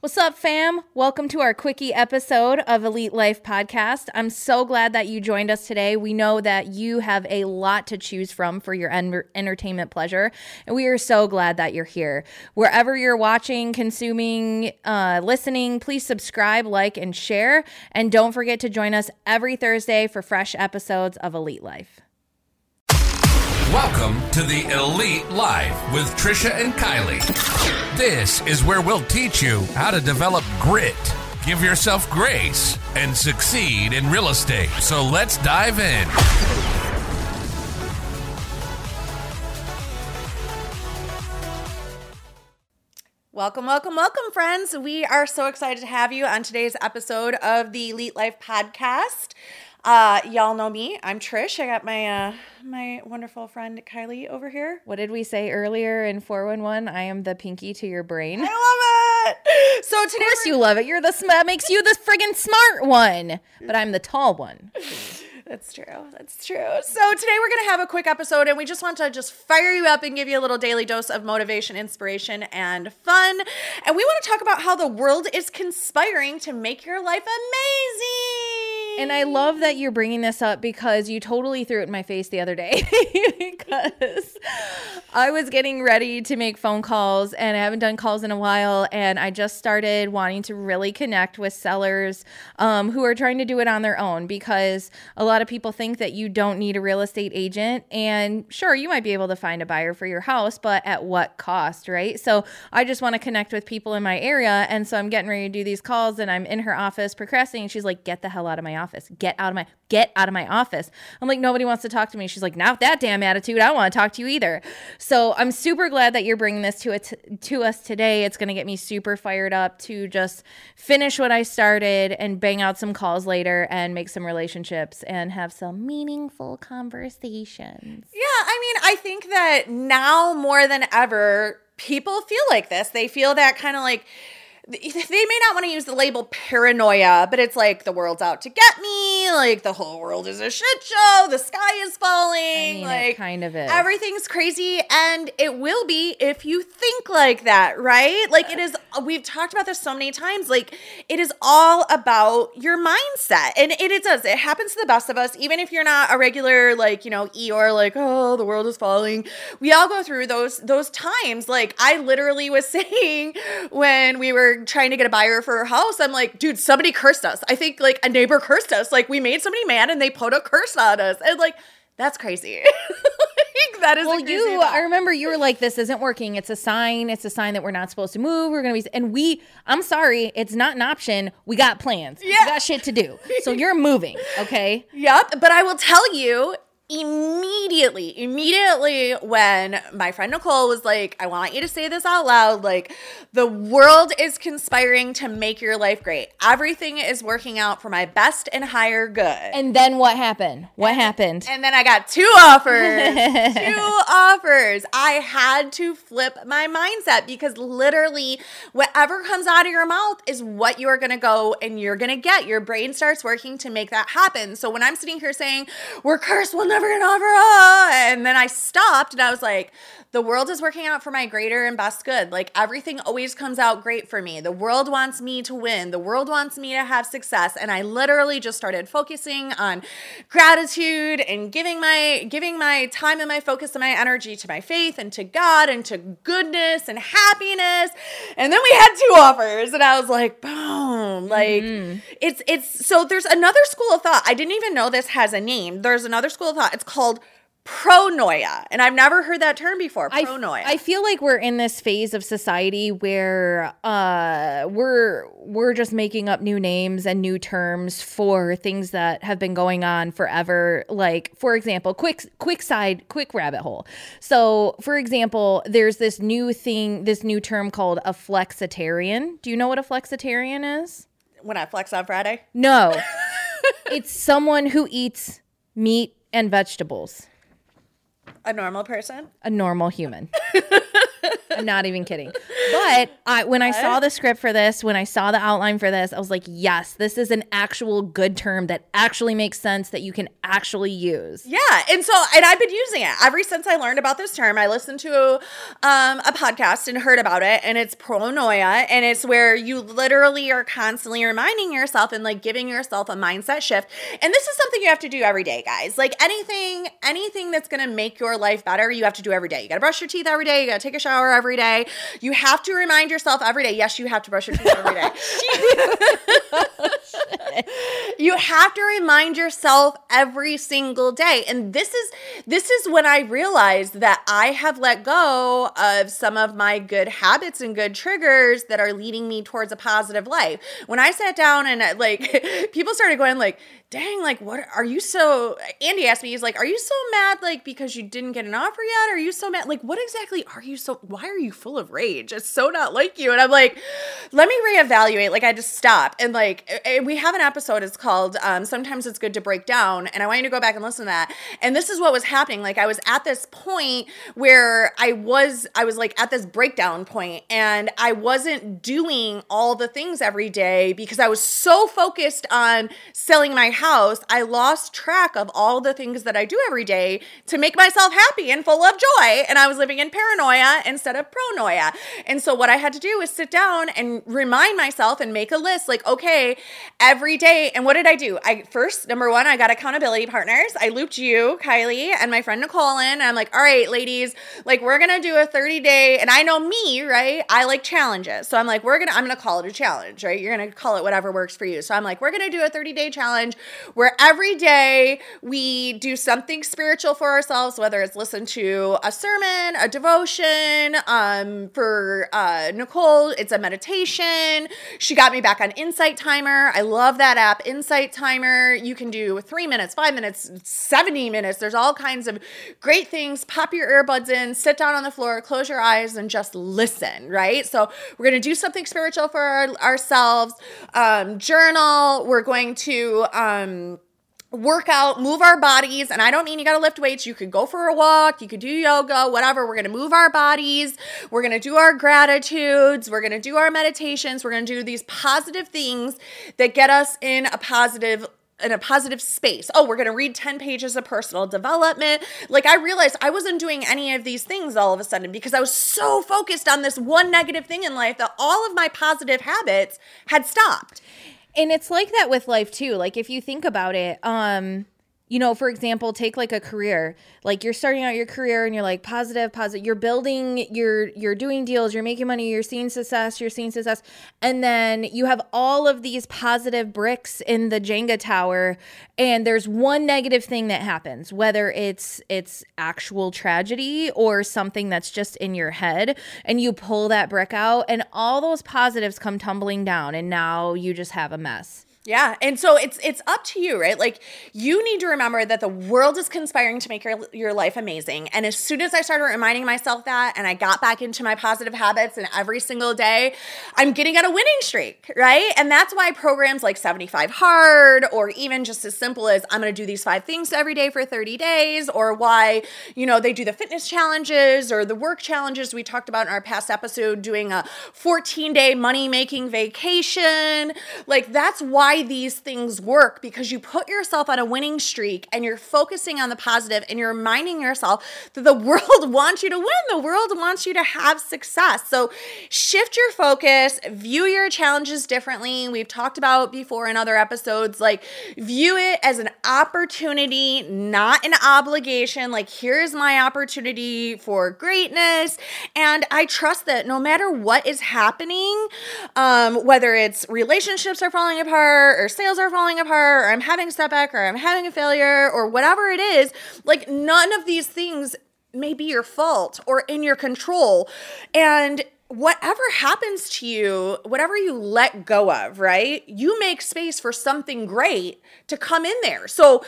What's up, fam? Welcome to our quickie episode of Elite Life Podcast. I'm so glad that you joined us today. We know that you have a lot to choose from for your en- entertainment pleasure, and we are so glad that you're here. Wherever you're watching, consuming, uh, listening, please subscribe, like, and share. And don't forget to join us every Thursday for fresh episodes of Elite Life. Welcome to the Elite Life with Trisha and Kylee. This is where we'll teach you how to develop grit, give yourself grace, and succeed in real estate. So let's dive in. Welcome, welcome, welcome, friends. We are so excited to have you on today's episode of the Elite Life Podcast. Uh, y'all know me. I'm Trish. I got my uh, my wonderful friend Kylee over here. What did we say earlier in 411? I am the pinky to your brain. I love it. So today, Of course you love it. You're the sm- that makes you the friggin' smart one, but I'm the tall one. That's true. That's true. So today we're gonna have a quick episode, and we just want to just fire you up and give you a little daily dose of motivation, inspiration, and fun. And we want to talk about how the world is conspiring to make your life amazing. And I love that you're bringing this up because you totally threw it in my face the other day because I was getting ready to make phone calls and I haven't done calls in a while. And I just started wanting to really connect with sellers um, who are trying to do it on their own because a lot of people think that you don't need a real estate agent. And sure, you might be able to find a buyer for your house, but at what cost, right? So I just want to connect with people in my area. And so I'm getting ready to do these calls and I'm in her office procrastinating. She's like, get the hell out of my office. Get out of my get out of my office. I'm like, nobody wants to talk to me. She's like, not that damn attitude. I don't want to talk to you either. So I'm super glad that you're bringing this to it to us today. It's going to get me super fired up to just finish what I started and bang out some calls later and make some relationships and have some meaningful conversations. Yeah, I mean, I think that now more than ever, people feel like this. They feel that kind of like they may not want to use the label paranoia, but it's like the world's out to get me. Like the whole world is a shit show. The sky is falling. I mean, it like kind of is. Everything's crazy, and it will be if you think like that, right? Like it is. Uh, we've talked about this so many times. Like it is all about your mindset, and it, it does. It happens to the best of us, even if you're not a regular like you know Eeyore. Like oh, the world is falling. We all go through those those times. Like I literally was saying when we were trying to get a buyer for her house. I'm like, dude, somebody cursed us. I think like a neighbor cursed us. Like we made somebody mad and they put a curse on us. And like, that's crazy. that is Well, you. I remember you were like, this isn't working. It's a sign. It's a sign that we're not supposed to move. We're going to be, and we, I'm sorry, it's not an option. We got plans. Yeah. We got shit to do. So you're moving, okay? Yep. But I will tell you immediately, immediately when my friend Nicole was like, I want you to say this out loud, like, the world is conspiring to make your life great. Everything is working out for my best and higher good. And then what happened? What happened? And then I got two offers. two offers. I had to flip my mindset because literally whatever comes out of your mouth is what you are going to go and you're going to get. Your brain starts working to make that happen. So when I'm sitting here saying, we're cursed, we'll never get an offer, and then I stopped and I was like, the world is working out for my greater and best good. Like everything always comes out great for me. The world wants me to win. The world wants me to have success. And I literally just started focusing on gratitude and giving my giving my time and my focus and my energy to my faith and to God and to goodness and happiness. And then we had two offers and I was like, boom. Like mm-hmm. it's it's so there's another school of thought. I didn't even know this has a name. There's another school of thought. It's called pronoia. And I've never heard that term before. I, Pronoia. I feel like we're in this phase of society where uh, we're we're just making up new names and new terms for things that have been going on forever. Like, for example, quick quick side, quick rabbit hole. So, for example, there's this new thing, this new term called a flexitarian. Do you know what a flexitarian is? when I flex on Friday. No, it's someone who eats meat and vegetables. A normal person. a normal human. I'm not even kidding. But I, when I saw the script for this, when I saw the outline for this, I was like, yes, this is an actual good term that actually makes sense that you can actually use. Yeah, and so and I've been using it ever since I learned about this term. I listened to um, a podcast and heard about it, and it's pronoia, and it's where you literally are constantly reminding yourself and like giving yourself a mindset shift. And this is something you have to do every day, guys. Like anything, anything that's gonna make your life better, you have to do every day. You gotta brush your teeth every day. You gotta take a shower every day. You have to remind yourself every day. Yes, you have to brush your teeth every day. you have to remind yourself every single day and this is this is when i realized that i have let go of some of my good habits and good triggers that are leading me towards a positive life when i sat down and like people started going like dang, like, what are you so? Andy asked me, he's like, are you so mad, like, because you didn't get an offer yet? Are you so mad? Like, what exactly are you so, why are you full of rage? It's so not like you. And I'm like, let me reevaluate. Like, I just stop. And like, we have an episode, it's called um, Sometimes It's Good to Break Down. And I want you to go back and listen to that. And this is what was happening. Like, I was at this point where I was, I was like at this breakdown point and I wasn't doing all the things every day because I was so focused on selling my house, I lost track of all the things that I do every day to make myself happy and full of joy. And I was living in paranoia instead of pronoia. And so what I had to do was sit down and remind myself and make a list like, okay, every day. And what did I do? I first, number one, I got accountability partners. I looped you, Kylee, and my friend Nicole in. And I'm like, all right, ladies, like we're to do a 30 day. And I know me, right? I like challenges. So I'm like, we're to, I'm to call it a challenge, right? You're to call it whatever works for you. So I'm like, we're to do a 30 day challenge where every day we do something spiritual for ourselves, whether it's listen to a sermon, a devotion. Um, for uh, Nicole, it's a meditation. She got me back on Insight Timer. I love that app, Insight Timer. You can do three minutes, five minutes, 70 minutes. There's all kinds of great things. Pop your earbuds in, sit down on the floor, close your eyes, and just listen, right? So we're going to do something spiritual for our, ourselves, um, journal. We're going to, um, work out, move our bodies. And I don't mean you got to lift weights. You could go for a walk, you could do yoga, whatever. We're going to move our bodies. We're going to do our gratitudes. We're going to do our meditations. We're going to do these positive things that get us in a positive in a positive space. Oh, we're going to read 10 pages of personal development. Like I realized I wasn't doing any of these things all of a sudden because I was so focused on this one negative thing in life that all of my positive habits had stopped and it's like that with life too like if you think about it um you know, for example, take like a career. Like you're starting out your career and you're like positive, positive. You're building, you're you're doing deals, you're making money, you're seeing success, you're seeing success. And then you have all of these positive bricks in the Jenga tower and there's one negative thing that happens, whether it's it's actual tragedy or something that's just in your head and you pull that brick out and all those positives come tumbling down and now you just have a mess. Yeah. And so it's it's up to you, right? Like you need to remember that the world is conspiring to make your your life amazing. And as soon as I started reminding myself that and I got back into my positive habits and every single day, I'm getting on a winning streak, right? And that's why programs like 75 hard or even just as simple as I'm going to do these five things every day for 30 days or why, you know, they do the fitness challenges or the work challenges we talked about in our past episode doing a 14-day money-making vacation. Like that's why these things work because you put yourself on a winning streak and you're focusing on the positive and you're reminding yourself that the world wants you to win. The world wants you to have success. So shift your focus, view your challenges differently. We've talked about before in other episodes, like view it as an opportunity, not an obligation. Like, here's my opportunity for greatness. And I trust that no matter what is happening, um, whether it's relationships are falling apart, or sales are falling apart or I'm having a setback or I'm having a failure or whatever it is, like none of these things may be your fault or in your control. And whatever happens to you, whatever you let go of, right? You make space for something great to come in there. So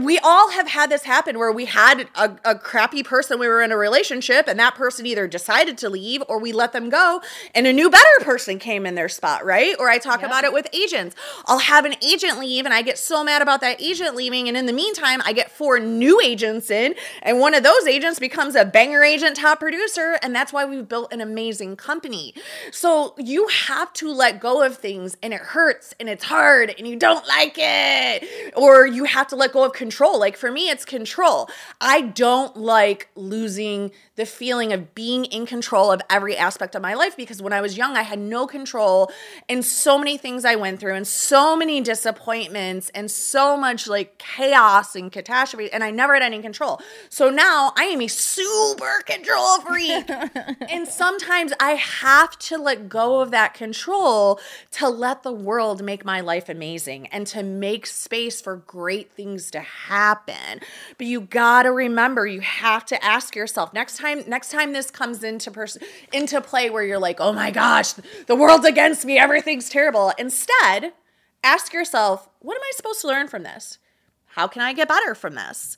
we all have had this happen where we had a, a, crappy person we were in a relationship and that person either decided to leave or we let them go and a new better person came in their spot, right? Or I talk about it with agents. I'll have an agent leave and I get so mad about that agent leaving and in the meantime I get four new agents in and one of those agents becomes a banger agent top producer and that's why we've built an amazing company. So you have to let go of things and it hurts and it's hard and you don't like it. Or you have to let go of control. Like for me, it's control. I don't like losing the feeling of being in control of every aspect of my life because when I was young, I had no control and so many things I went through and so many disappointments and so much like chaos and catastrophe. And I never had any control. So now I am a super control freak. and sometimes I have to let go of that control to let the world make my life amazing and to make space for great things to happen. But you got to remember you have to ask yourself next time next time this comes into person into play where you're like, "Oh my gosh, the world's against me, everything's terrible." Instead, ask yourself, "What am I supposed to learn from this? How can I get better from this?"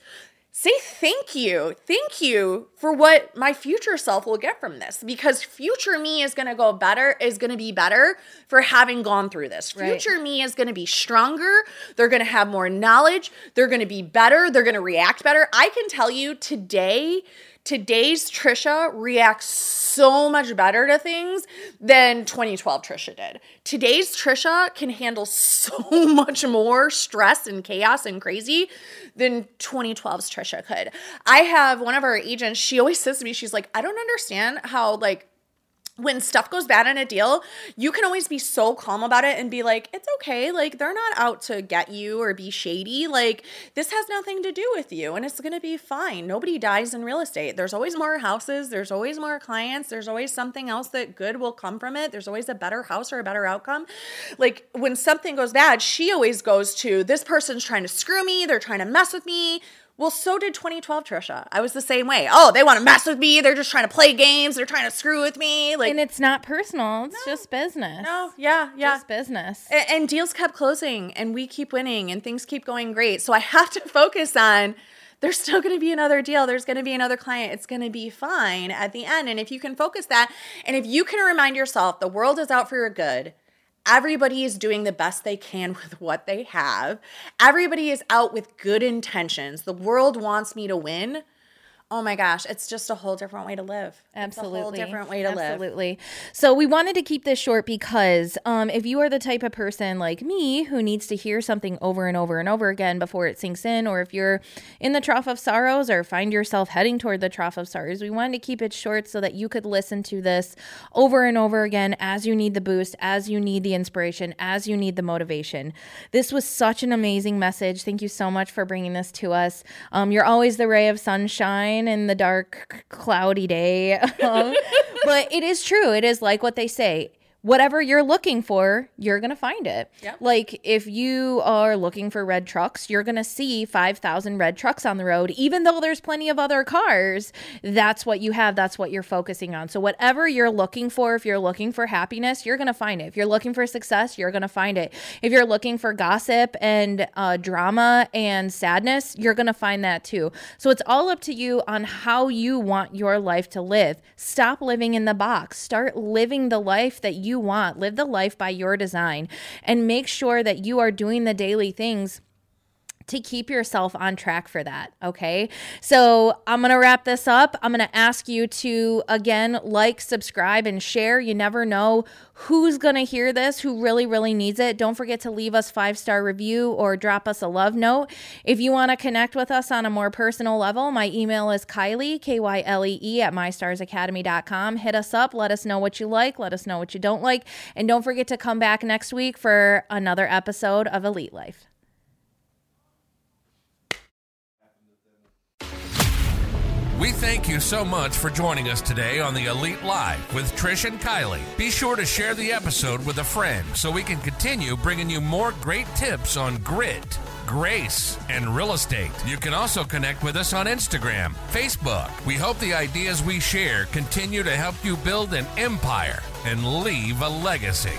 Say thank you. Thank you for what my future self will get from this because future me is going to go better, is going to be better for having gone through this. Future right. me is going to be stronger. They're going to have more knowledge. They're going to be better. They're going to react better. I can tell you today, today's Trisha reacts so much better to things than 2012 Trisha did. Today's Trisha can handle so much more stress and chaos and crazy than 2012's Trisha could. I have one of our agents, she always says to me, she's like, I don't understand how like when stuff goes bad in a deal, you can always be so calm about it and be like, it's okay. Like, they're not out to get you or be shady. Like, this has nothing to do with you and it's going to be fine. Nobody dies in real estate. There's always more houses, there's always more clients, there's always something else that good will come from it. There's always a better house or a better outcome. Like, when something goes bad, she always goes to this person's trying to screw me, they're trying to mess with me well, so did 2012 Trisha. I was the same way. Oh, they want to mess with me. They're just trying to play games. They're trying to screw with me. Like, and it's not personal. It's no, just business. No, yeah, yeah, just business. And, and deals kept closing, and we keep winning, and things keep going great. So I have to focus on. There's still going to be another deal. There's going to be another client. It's going to be fine at the end. And if you can focus that, and if you can remind yourself the world is out for your good, Everybody is doing the best they can with what they have. Everybody is out with good intentions. The world wants me to win oh my gosh, it's just a whole different way to live. Absolutely. It's a whole different way to Absolutely. live. Absolutely. So we wanted to keep this short because um, if you are the type of person like me who needs to hear something over and over and over again before it sinks in, or if you're in the trough of sorrows or find yourself heading toward the trough of sorrows, we wanted to keep it short so that you could listen to this over and over again as you need the boost, as you need the inspiration, as you need the motivation. This was such an amazing message. Thank you so much for bringing this to us. Um, you're always the ray of sunshine in the dark, cloudy day. Um, but it is true. It is like what they say whatever you're looking for, you're going to find it. Yep. Like if you are looking for red trucks, you're going to see 5,000 red trucks on the road even though there's plenty of other cars. That's what you have, that's what you're focusing on. So whatever you're looking for, if you're looking for happiness, you're going to find it. If you're looking for success, you're going to find it. If you're looking for gossip and uh, drama and sadness, you're going to find that too. So it's all up to you on how you want your life to live. Stop living in the box. Start living the life that you want. Live the life by your design and make sure that you are doing the daily things to keep yourself on track for that. Okay. So I'm going to wrap this up. I'm going to ask you to, again, like, subscribe, and share. You never know who's going to hear this, who really, really needs it. Don't forget to leave us five star review or drop us a love note. If you want to connect with us on a more personal level, my email is Kylee, K Y L E E, at mystarsacademy.com. Hit us up. Let us know what you like. Let us know what you don't like. And don't forget to come back next week for another episode of Elite Life. We thank you so much for joining us today on the Elite Life with Trish and Kylee. Be sure to share the episode with a friend so we can continue bringing you more great tips on grit, grace, and real estate. You can also connect with us on Instagram, Facebook. We hope the ideas we share continue to help you build an empire and leave a legacy.